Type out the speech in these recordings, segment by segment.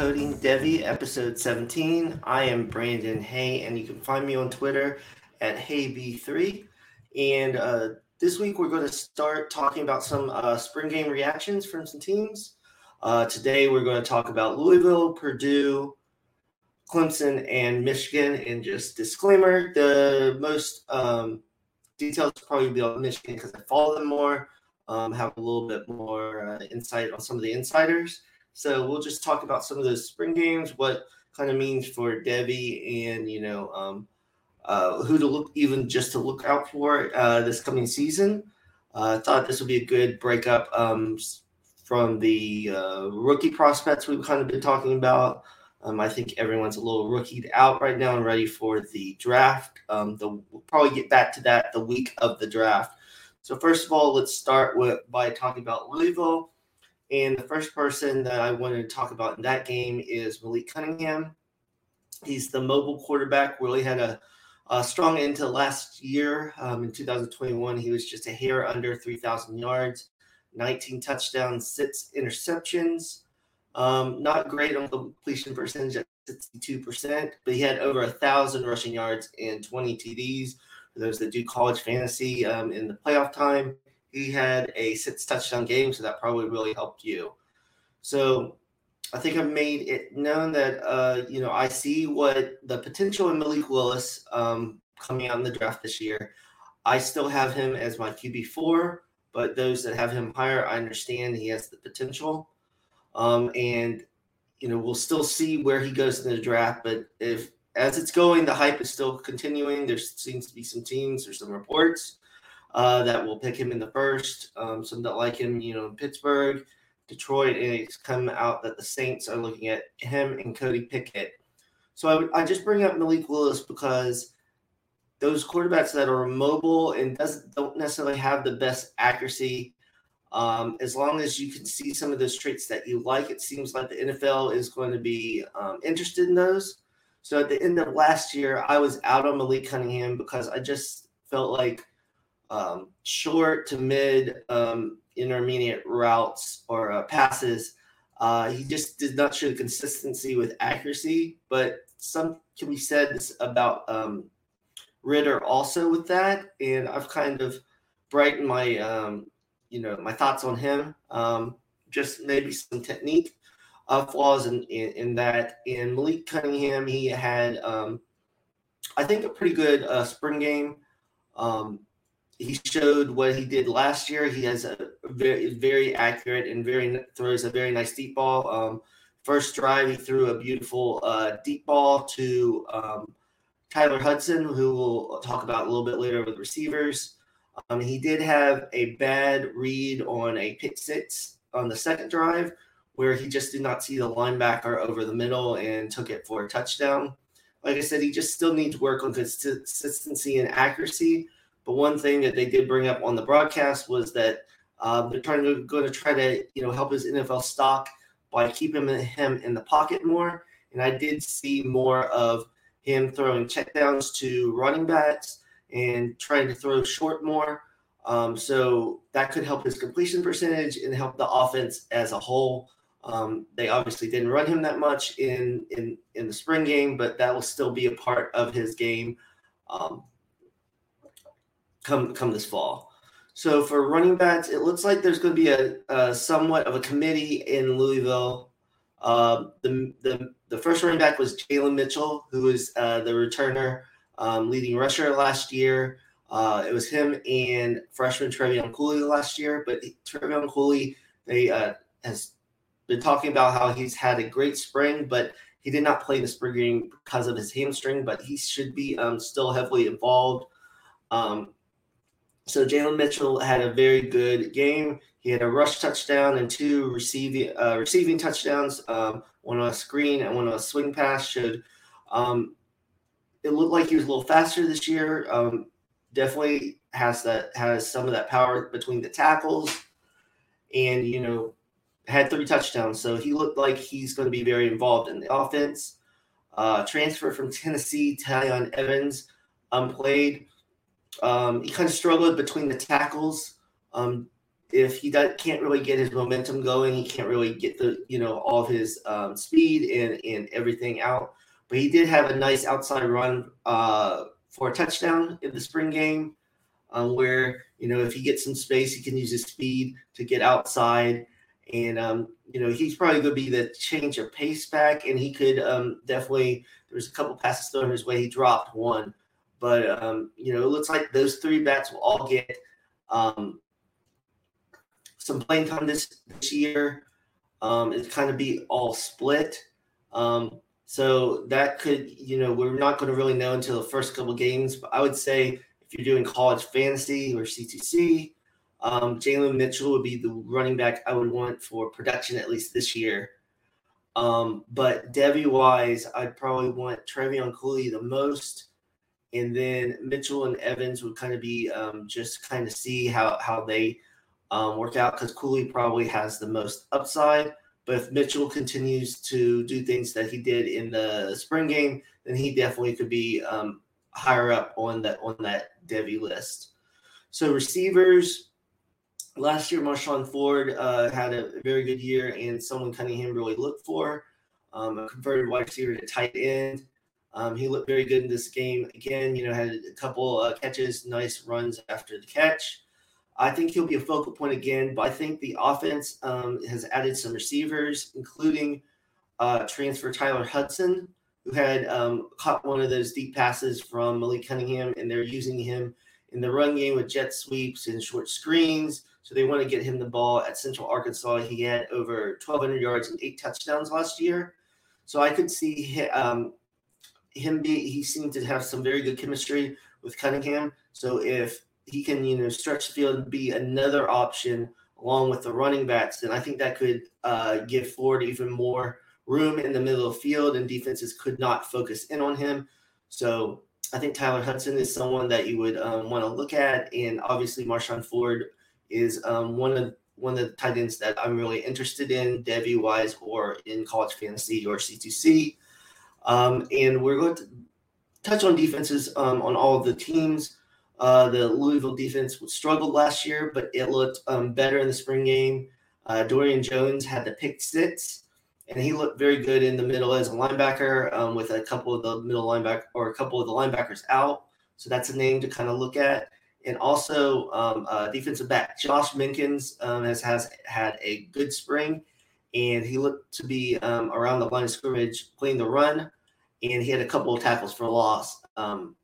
Decoding Devy, episode 17. I am Brandon Hay, and you can find me on Twitter at HeyB3. And uh, this week we're going to start talking about some uh, spring game reactions from some teams. Uh, today we're going to talk about Louisville, Purdue, Clemson, and Michigan. And just disclaimer: the most um, details probably be on Michigan because I follow them more, um, have a little bit more uh, insight on some of the insiders. So we'll just talk about some of those spring games, what kind of means for Devy, and you know um, uh, who to look even just to look out for uh, this coming season. I uh, thought this would be a good breakup um, from the uh, rookie prospects we've kind of been talking about. Um, I think everyone's a little rookied out right now and ready for the draft. Um, the, we'll probably get back to that the week of the draft. So first of all, let's start with by talking about Louisville. And the first person that I wanted to talk about in that game is Malik Cunningham. He's the mobile quarterback, really had a, a strong end to last year. Um, in 2021, he was just a hair under 3,000 yards, 19 touchdowns, six interceptions. Um, not great on completion percentage at 62%, but he had over a thousand rushing yards and 20 TDs. For those that do college fantasy um, in the playoff time, he had a six touchdown game, so that probably really helped you. So I think I've made it known that uh, you know I see what the potential in Malik Willis um, coming out in the draft this year. I still have him as my QB four, but those that have him higher, I understand he has the potential. Um, and you know we'll still see where he goes in the draft. But if as it's going, the hype is still continuing. There seems to be some teams or some reports uh, that will pick him in the first. Um, some that like him, you know, in Pittsburgh, Detroit, and it's come out that the Saints are looking at him and Cody Pickett. So I, I just bring up Malik Willis because those quarterbacks that are mobile and doesn't don't necessarily have the best accuracy. Um, as long as you can see some of those traits that you like, it seems like the NFL is going to be um, interested in those. So at the end of last year, I was out on Malik Cunningham because I just felt like um, short to mid um, intermediate routes or uh, passes. Uh, he just did not show the consistency with accuracy, but some can be said about um, Ridder also with that, and I've kind of brightened my um, you know my thoughts on him. Um, just maybe some technique uh, flaws in, in, in that. In Malik Cunningham, he had um, I think a pretty good uh, spring game. Um, he showed what he did last year. He has a very very accurate and very throws a very nice deep ball. Um, first drive, he threw a beautiful uh, deep ball to um, Tyler Hudson, who we'll talk about a little bit later with receivers. Um, he did have a bad read on a pick six on the second drive, where he just did not see the linebacker over the middle and took it for a touchdown. Like I said, he just still needs work on consistency and accuracy. But one thing that they did bring up on the broadcast was that um, they're trying to going to try to you know help his NFL stock by keeping him in the pocket more. And I did see more of him throwing checkdowns to running backs and trying to throw short more. Um, so that could help his completion percentage and help the offense as a whole. Um, they obviously didn't run him that much in in in the spring game, but that will still be a part of his game. Um, come come this fall. So for running backs, it looks like there's going to be a, a somewhat of a committee in Louisville. Uh, the, the the first running back was Jalen Mitchell, who was uh, the returner, um, leading rusher last year. Uh, it was him and freshman Trevion Cooley last year, but Trevion Cooley they uh, has been talking about how he's had a great spring, but he did not play the spring game because of his hamstring, but he should be um, still heavily involved. Um, so Jalen Mitchell had a very good game. He had a rush touchdown and two receiving uh, receiving touchdowns. Um, one on a screen and one on a swing pass. Should um, it looked like he was a little faster this year? Um, definitely has that has some of that power between the tackles, and you know had three touchdowns. So he looked like he's going to be very involved in the offense. Uh, transfer from Tennessee, Tiyon Evans, unplayed. Um, he kind of struggled between the tackles. Um, if he does, can't really get his momentum going, he can't really get the you know all his um, speed and and everything out. But he did have a nice outside run uh, for a touchdown in the spring game, um, where you know if he gets some space, he can use his speed to get outside. And um, you know he's probably going to be the change of pace back, and he could um, definitely. There was a couple passes thrown his way. He dropped one, but um, you know it looks like those three bats will all get um, some playing time this this year. Um, it's kind of be all split. Um, so that could, you know, we're not going to really know until the first couple games. But I would say if you're doing college fantasy or C2C, um, Jalen Mitchell would be the running back I would want for production at least this year. Um, but Devy wise, I'd probably want Trevion Cooley the most. And then Mitchell and Evans would kind of be um, just kind of see how, how they um, work out because Cooley probably has the most upside. But if Mitchell continues to do things that he did in the spring game, then he definitely could be um, higher up on that on that Devy list. So receivers, last year Marshon Ford uh, had a very good year and someone Cunningham really looked for. Um, a converted wide receiver to tight end. Um, he looked very good in this game. Again, you know, had a couple uh, catches, nice runs after the catch. I think he'll be a focal point again, but I think the offense um, has added some receivers, including uh, transfer Tyler Hudson, who had um, caught one of those deep passes from Malik Cunningham, and they're using him in the run game with jet sweeps and short screens. So they want to get him the ball at Central Arkansas. He had over 1,200 yards and eight touchdowns last year. So I could see um, him be, he seemed to have some very good chemistry with Cunningham. So if he can, you know, stretch the field and be another option along with the running backs, then I think that could uh, give Ford even more room in the middle of field, and defenses could not focus in on him. So I think Tyler Hudson is someone that you would um, want to look at, and obviously Marshon Ford is um, one of one of the tight ends that I'm really interested in, Devy wise, or in college fantasy or C2C. Um, and we're going to touch on defenses um, on all of the teams. Uh, the Louisville defense struggled last year, but it looked um, better in the spring game. Uh, Dorian Jones had the pick six, and he looked very good in the middle as a linebacker um, with a couple of the middle linebacker or a couple of the linebackers out. So that's a name to kind of look at. And also, um, uh, defensive back Josh Minkins um, has has had a good spring, and he looked to be um, around the line of scrimmage playing the run, and he had a couple of tackles for loss. Um,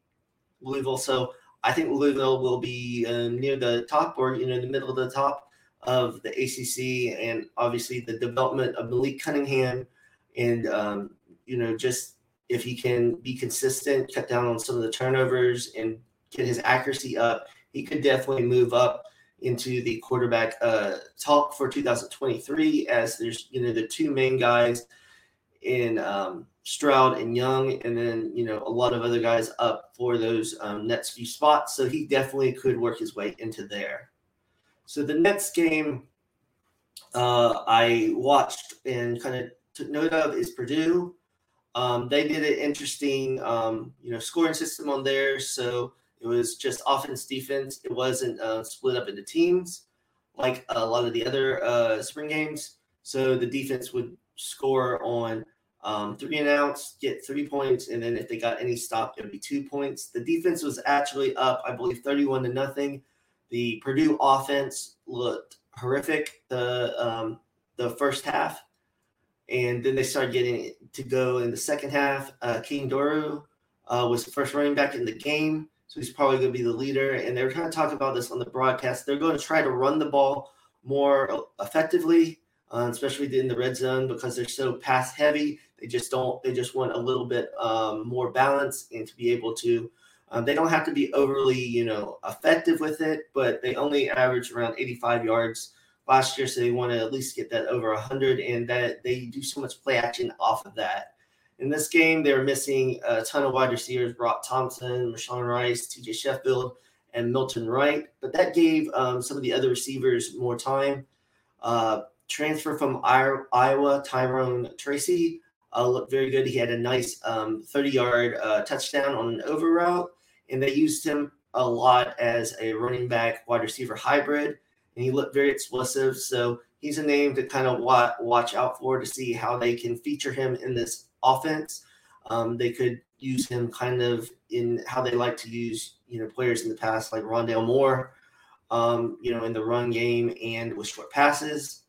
Louisville. So I think Louisville will be uh, near the top or you know in the middle of the top of the ACC, and obviously the development of Malik Cunningham, and um, you know just if he can be consistent, cut down on some of the turnovers, and get his accuracy up, he could definitely move up into the quarterback uh, talk for 2023. As there's you know the two main guys in um, Stroud and Young, and then you know a lot of other guys up for those um, next few spots. So he definitely could work his way into there. So the next game uh, I watched and kind of took note of is Purdue. Um, they did an interesting um, you know scoring system on there, so it was just offense defense. It wasn't uh, split up into teams like a lot of the other uh, spring games. So the defense would score on um, three and outs, get three points, and then if they got any stop, it would be two points. The defense was actually up, I believe, 31 to nothing. The Purdue offense looked horrific the um, the first half, and then they started getting to go in the second half. Uh, King Doerue uh, was the first running back in the game, so he's probably going to be the leader. And they were trying to talk about this on the broadcast. They're going to try to run the ball more effectively, uh, especially in the red zone, because they're so pass heavy they just don't. They just want a little bit um, more balance and to be able to. Um, they don't have to be overly, you know, effective with it, but they only average around 85 yards last year, so they want to at least get that over 100, and that they do so much play action off of that. In this game, they're missing a ton of wide receivers: Brock Thompson, Rashawn Rice, T.J. Sheffield, and Milton Wright. But that gave um, some of the other receivers more time. Uh, transfer from Iowa, Tyrone Tracy uh, looked very good. He had a nice um, 30 yard uh, touchdown on an over route, and they used him a lot as a running back wide receiver hybrid. and he looked very explosive. So he's a name to kind of watch out for to see how they can feature him in this offense. Um, they could use him kind of in how they like to use you know players in the past, like Rondale Moore, um, you know, in the run game and with short passes.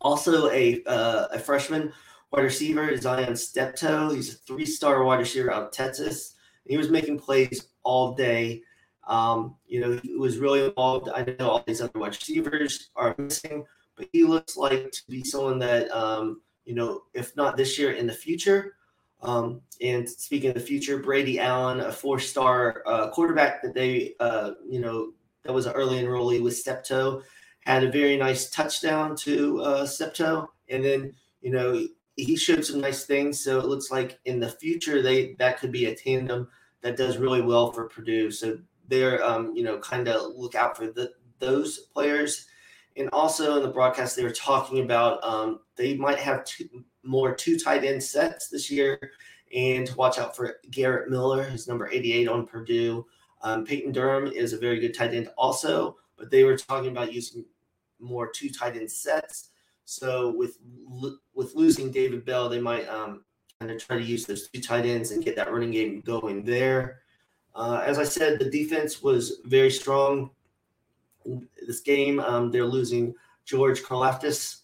Also, a uh, a freshman wide receiver, is Zion Steptoe. He's a three-star wide receiver out of Texas. He was making plays all day. Um, you know, he was really involved. I know all these other wide receivers are missing, but he looks like to be someone that, um, you know, if not this year, in the future. Um, and speaking of the future, Brady Allen, a four-star uh, quarterback that they, uh, you know, that was an early enrollee with Steptoe, had a very nice touchdown to uh, Steptoe, and then you know he showed some nice things. So it looks like in the future they that could be a tandem that does really well for Purdue. So they're um, you know kind of look out for the, those players. And also in the broadcast, they were talking about um, they might have two, more two tight end sets this year, and to watch out for Garrett Miller, who's number 88 on Purdue. Um, Payne Durham is a very good tight end also, but they were talking about using more two tight end sets. So with with losing David Bell, they might um, kind of try to use those two tight ends and get that running game going there. Uh, as I said, the defense was very strong. This game, um, they're losing George Karlaftis.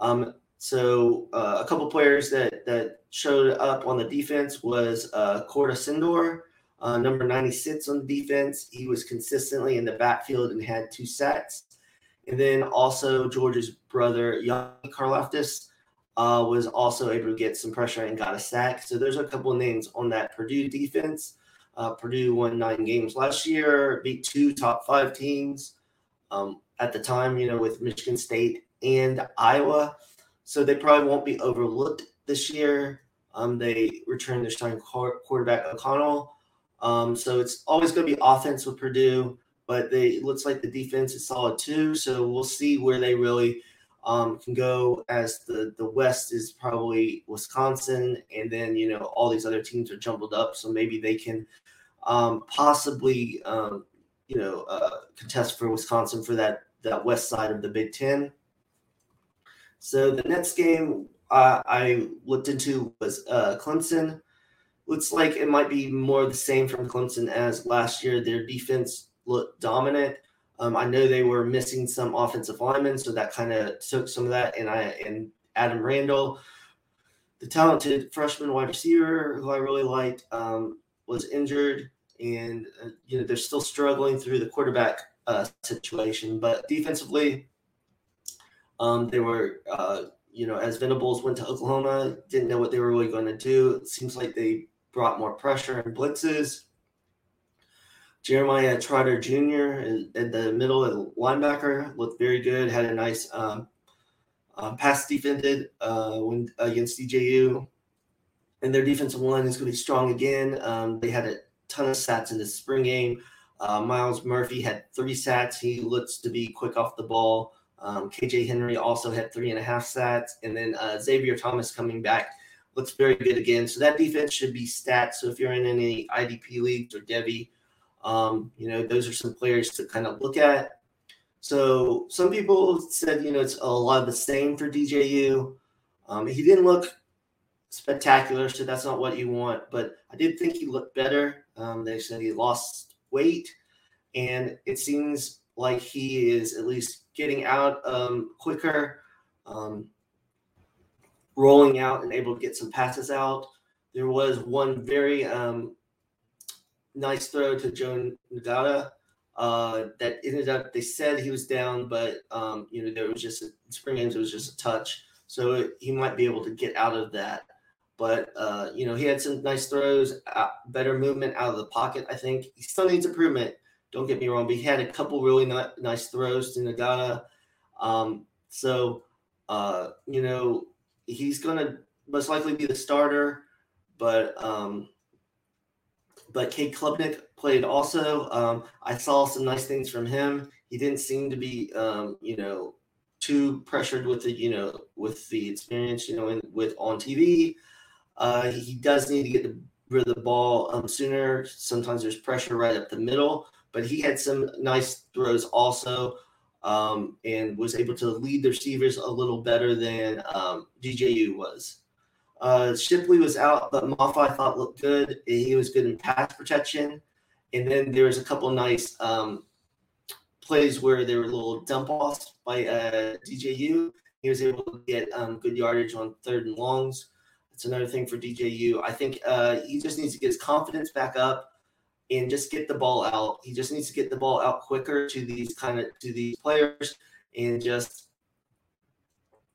Um, so uh, a couple players that that showed up on the defense was uh, Corda Sindor, uh, number 96 on the defense. He was consistently in the backfield and had two sacks. And then also George's brother, Yanni Karlaftis, uh, was also able to get some pressure and got a sack. So there's a couple names on that Purdue defense. Uh, Purdue won nine games last year, beat two top five teams um, at the time, you know, with Michigan State and Iowa. So they probably won't be overlooked this year. Um, they returned their starting quarterback O'Connell. Um, so it's always going to be offense with Purdue but they looks like the defense is solid too. So we'll see where they really um, can go as the the West is probably Wisconsin, and then you know all these other teams are jumbled up. So maybe they can um, possibly um, you know uh, contest for Wisconsin for that that West side of the Big Ten. So the next game uh, I looked into was uh, Clemson. Looks like it might be more the same from Clemson as last year. Their defense looked dominant. Um, I know they were missing some offensive linemen, so that kind of took some of that. And I and Adam Randall, the talented freshman wide receiver who I really liked, um, was injured, and uh, you know they're still struggling through the quarterback uh, situation. But defensively, um, they were uh, you know as Venables went to Oklahoma, didn't know what they were really going to do. It seems like they brought more pressure and blitzes. Jeremiah Trotter Jr. in, the middle of the linebacker looked very good. Had a nice um, uh, pass defended uh, when against DJU, and their defensive line is going to be strong again. Um, they had a ton of sacks in the spring game. Uh, Myles Murphy had three sacks. He looks to be quick off the ball. Um, KJ Henry also had three and a half sacks, and then uh, Xavier Thomas coming back looks very good again. So that defense should be stacked. So if you're in any IDP leagues or Devy um, you know, those are some players to kind of look at. So some people said, you know, it's a lot of the same for DJU. Um, he didn't look spectacular, so that's not what you want. But I did think he looked better. Um, they said he lost weight, and it seems like he is at least getting out um, quicker, um, rolling out, and able to get some passes out. There was one very um, nice throw to Joe Ngata. Uh, that ended up, they said he was down, but, um, you know, there was just a, spring games, it was just a touch. So it, he might be able to get out of that. But, uh, you know, he had some nice throws, uh, better movement out of the pocket, I think. He still needs improvement. Don't get me wrong, but he had a couple really not, nice throws to Ngata. Um, so, uh, you know, he's going to most likely be the starter, but, um, but Cade Klubnik played also. Um, I saw some nice things from him. He didn't seem to be, um, you know, too pressured with the, you know, with the experience, you know, in, with on TV. Uh, he does need to get the, rid of the ball um, sooner. Sometimes there's pressure right up the middle, but he had some nice throws also. um, and was able to lead the receivers a little better than um, DJU was. Uh, Shipley was out, but Moff I thought looked good. He was good in pass protection. And then there was a couple nice um, plays where there were little dump offs by uh, DJU. He was able to get um, good yardage on third and longs. That's another thing for DJU. I think uh, he just needs to get his confidence back up and just get the ball out. He just needs to get the ball out quicker to these kind of to these players and just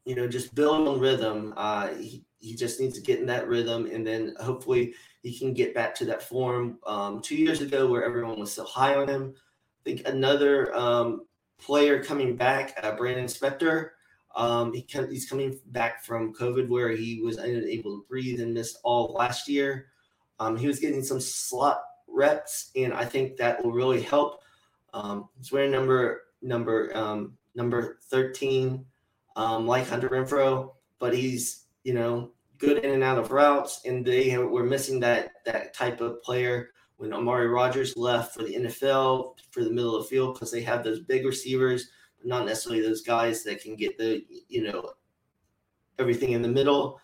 you know just build on rhythm. Uh, he, he just needs to get in that rhythm and then hopefully he can get back to that form um, two years ago where everyone was so high on him. I think another um, player coming back, uh, Brannon Spector. Um, he he's coming back from COVID where he was unable to breathe and missed all last year. Um, he was getting some slot reps, and I think that will really help. Um, he's wearing number number um, number thirteen, um, like Hunter Renfrow, but he's you know good in and out of routes, and they were missing that that type of player when Amari Rodgers left for the NFL for the middle of the field because they have those big receivers, not necessarily those guys that can get the you know everything in the middle.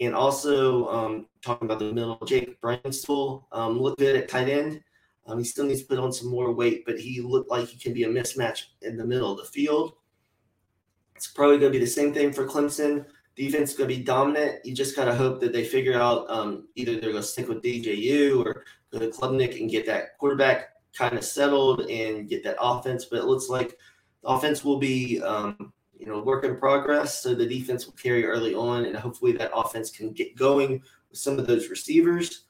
And also um, talking about the middle, Jake Briningstool um, looked good at tight end. Um, he still needs to put on some more weight, but he looked like he can be a mismatch in the middle of the field. It's probably going to be the same thing for Clemson. Defense is going to be dominant. You just kind of hope that they figure out um, either they're going to stick with DJU or go to Klubnik and get that quarterback kind of settled and get that offense. But it looks like offense will be um, you know, work in progress. So the defense will carry early on, and hopefully that offense can get going with some of those receivers.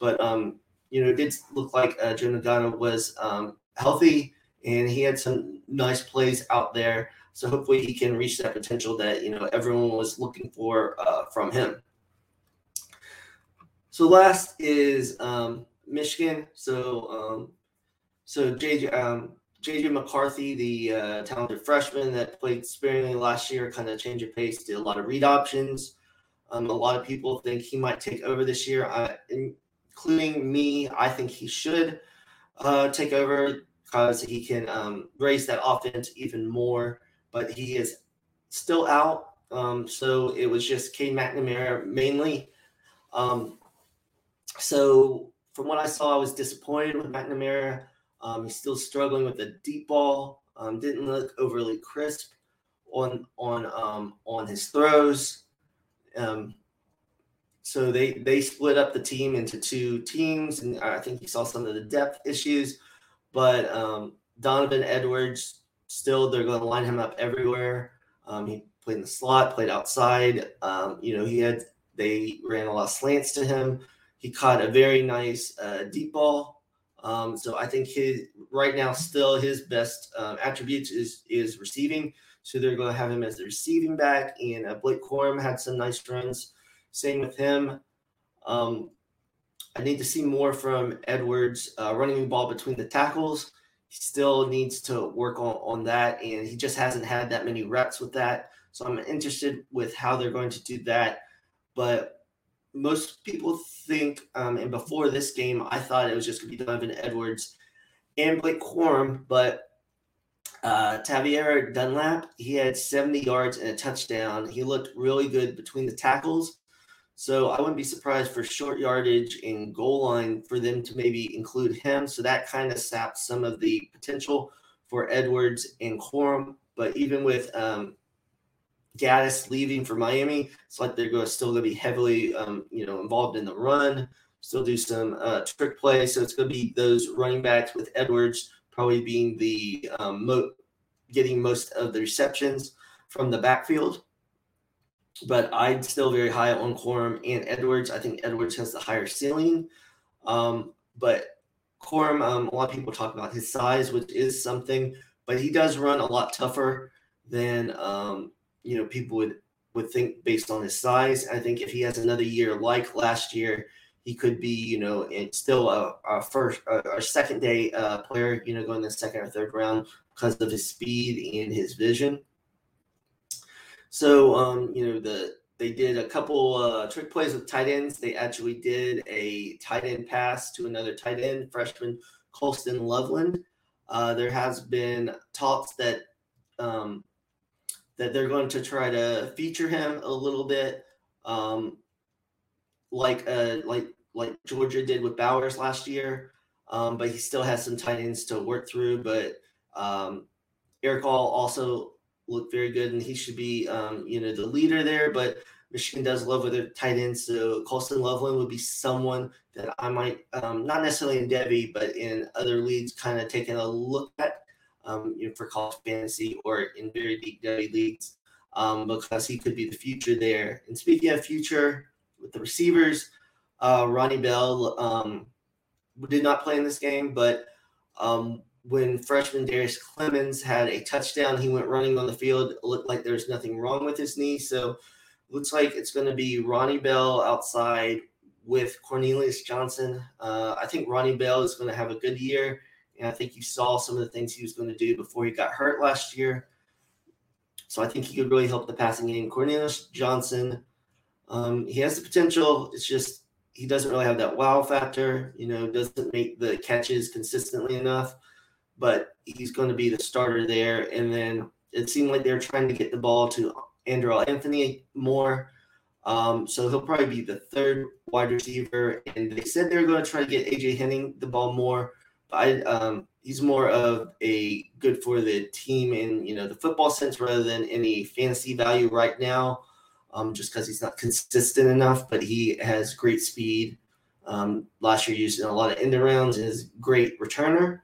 But um, you know, it did look like uh, Joe Ngata was um, healthy, and he had some nice plays out there. So hopefully he can reach that potential that you know everyone was looking for uh, from him. So last is um, Michigan. So um, so JJ um, JJ McCarthy, the uh, talented freshman that played sparingly last year, kind of changed of pace, did a lot of read options. Um, a lot of people think he might take over this year, including me. I think he should uh, take over because he can um, raise that offense even more. But he is still out. Um, so it was just Cade McNamara mainly. Um, so from what I saw, I was disappointed with McNamara. Um, he's still struggling with the deep ball. Um, didn't look overly crisp on on um, on his throws. Um, so they they split up the team into two teams, and I think you saw some of the depth issues. But um, Donovan Edwards still they're going to line him up everywhere. Um, he played in the slot, played outside. You know he had they ran a lot of slants to him. He caught a very nice uh, deep ball um, so I think his right now still his best um, attributes is is receiving. So they're going to have him as the receiving back. And uh, Blake Corum had some nice runs. Same with him. Um, I need to see more from Edwards uh, running the ball between the tackles. He still needs to work on, on that, and he just hasn't had that many reps with that. So I'm interested with how they're going to do that. But most people think, um, and before this game, I thought it was just going to be Donovan Edwards and Blake Corum, but uh, Tavierre Dunlap, he had 70 yards and a touchdown. He looked really good between the tackles. So I wouldn't be surprised for short yardage and goal line for them to maybe include him. So that kind of saps some of the potential for Edwards and Corum. But even with um, Gattis leaving for Miami, it's like they're going still going to be heavily, um, you know, involved in the run. Still do some uh, trick play, so it's going to be those running backs with Edwards probably being the um, mo- getting most of the receptions from the backfield. But I'm still very high on Corum and Edwards. I think Edwards has the higher ceiling, um, but Corum, um, a lot of people talk about his size, which is something, but he does run a lot tougher than um, you know people would would think based on his size. I think if he has another year like last year, he could be you know still a, a first a second day uh, player. You know, going the second or third round because of his speed and his vision. So um, you know the they did a couple uh, trick plays with tight ends. They actually did a tight end pass to another tight end, freshman Colston Loveland. Uh, there has been talks that um, that they're going to try to feature him a little bit, um, like uh, like like Georgia did with Bowers last year. Um, but he still has some tight ends to work through. But um, Erick All also looked very good, and he should be um, you know the leader there. But Michigan does love with their tight ends, so Colston Loveland would be someone that I might um, not necessarily in Devy, but in other leagues, kind of taking a look at um, you know, for college fantasy or in very deep Devy leagues um, because he could be the future there. And speaking of future with the receivers, uh, Ronnie Bell um, did not play in this game, but um, when freshman Darius Clemons had a touchdown, he went running on the field. It looked like there's nothing wrong with his knee. So looks like it's going to be Ronnie Bell outside with Cornelius Johnson. Uh, I think Ronnie Bell is going to have a good year. And I think you saw some of the things he was going to do before he got hurt last year. So I think he could really help the passing game. Cornelius Johnson, um, he has the potential. It's just he doesn't really have that wow factor. You know, doesn't make the catches consistently enough. But he's going to be the starter there. And then it seemed like they're trying to get the ball to Andrel Anthony more. Um, so he'll probably be the third wide receiver. And they said they were going to try to get AJ Henning the ball more. I um, he's more of a good for the team in you know the football sense rather than any fantasy value right now, um, just because he's not consistent enough. But he has great speed. Um, last year used in a lot of end rounds and is great returner.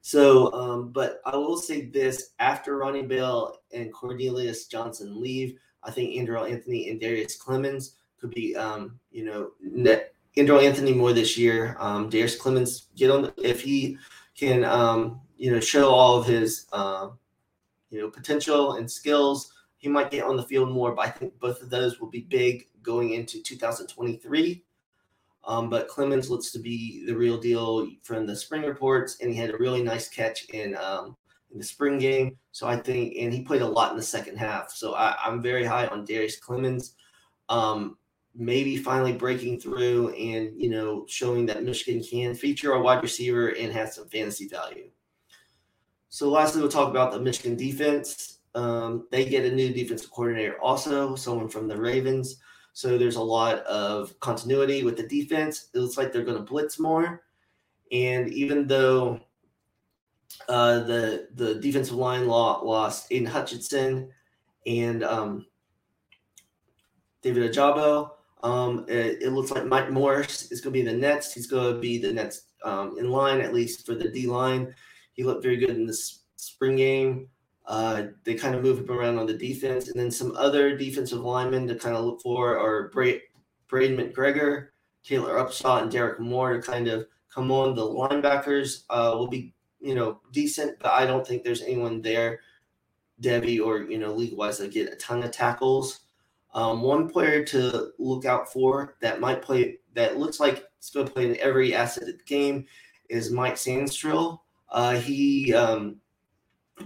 So, um, but I will say this: after Ronnie Bell and Cornelius Johnson leave, I think Andrel Anthony and Darius Clemons could be, um, you know, net Andrel Anthony more this year. Um, Darius Clemons get on if he can, um, you know, show all of his, uh, you know, potential and skills. He might get on the field more, but I think both of those will be big going into 2023. Um, but Clemons looks to be the real deal from the spring reports, and he had a really nice catch in um, in the spring game. So I think, and he played a lot in the second half. So I, am very high on Darius Clemons. Um, maybe finally breaking through and you know showing that Michigan can feature a wide receiver and has some fantasy value. So lastly, we'll talk about the Michigan defense. Um, they get a new defensive coordinator, also someone from the Ravens. So there's a lot of continuity with the defense. It looks like they're going to blitz more, and even though uh, the the defensive line lost Aidan Hutchinson and um, David Ojabo, um, it, it, looks like Mike Morris is going to be the next. He's going to be the next um, in line, at least for the D line. He looked very good in this spring game. Uh, they kind of move him around on the defense, and then some other defensive linemen to kind of look for are Bra- Braden McGregor, Taylor Upshaw, and Derek Moore to kind of come on. The linebackers uh, will be, you know, decent, but I don't think there's anyone there, Devy or you know, league wise, that get a ton of tackles. Um, one player to look out for that might play that looks like he's going to play in every asset of the game is Mike Sainristil. Uh, he um,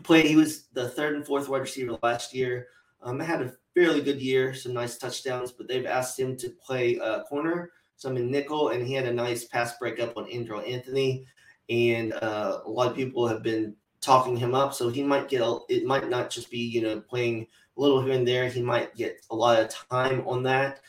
played. He was the third and fourth wide receiver last year. Um, had a fairly good year, some nice touchdowns, but they've asked him to play uh, corner, some in nickel, and he had a nice pass breakup on Andrel Anthony. And uh, a lot of people have been talking him up, so he might get. It might not just be you know playing little here and there. He might get a lot of time on that.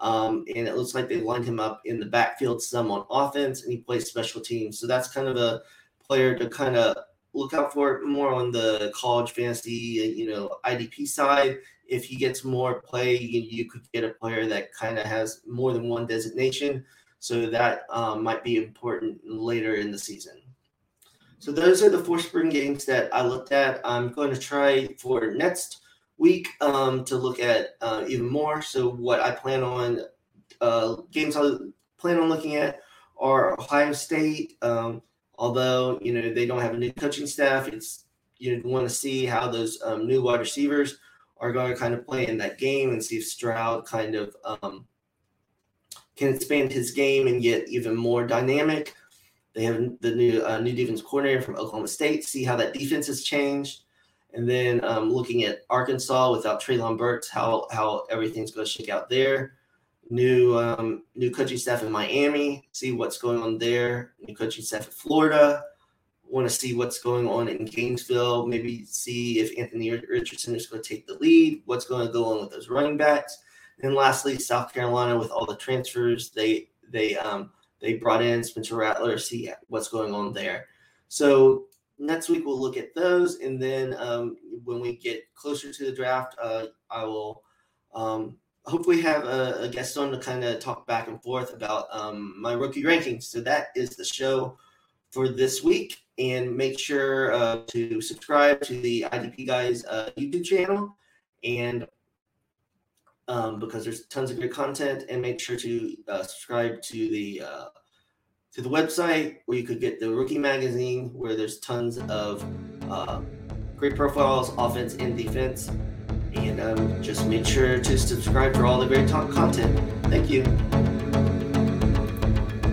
Um, and it looks like they lined him up in the backfield some on offense, and he plays special teams. So that's kind of a player to kind of look out for more on the college fantasy, you know, IDP side. If he gets more play, you, you could get a player that kind of has more than one designation. So that um, might be important later in the season. So those are the four spring games that I looked at. I'm going to try for next week um, to look at uh, even more. So what I plan on uh, games I plan on looking at are Ohio State. Um, although you know they don't have a new coaching staff, it's you want to see how those um, new wide receivers are going to kind of play in that game and see if Stroud kind of um, can expand his game and get even more dynamic. They have the new uh, new defense coordinator from Oklahoma State. See how that defense has changed. And then um, looking at Arkansas without Treylon Burks, how how everything's going to shake out there. New um, new coaching staff in Miami, see what's going on there. New coaching staff in Florida, want to see what's going on in Gainesville, maybe see if Anthony Richardson is going to take the lead, what's going to go on with those running backs. And lastly, South Carolina with all the transfers, they they um, they brought in Spencer Rattler, see what's going on there. So next week we'll look at those, and then um, when we get closer to the draft, uh, I will um, hopefully have a, a, guest on to kind of talk back and forth about um, my rookie rankings. So that is the show for this week, and make sure uh, to subscribe to the IDP Guys uh, YouTube channel, and um, because there's tons of good content, and make sure to uh, subscribe to the uh, to the website where you could get the rookie magazine, where there's tons of uh, great profiles, offense and defense. And um, just make sure to subscribe for all the great content. Thank you.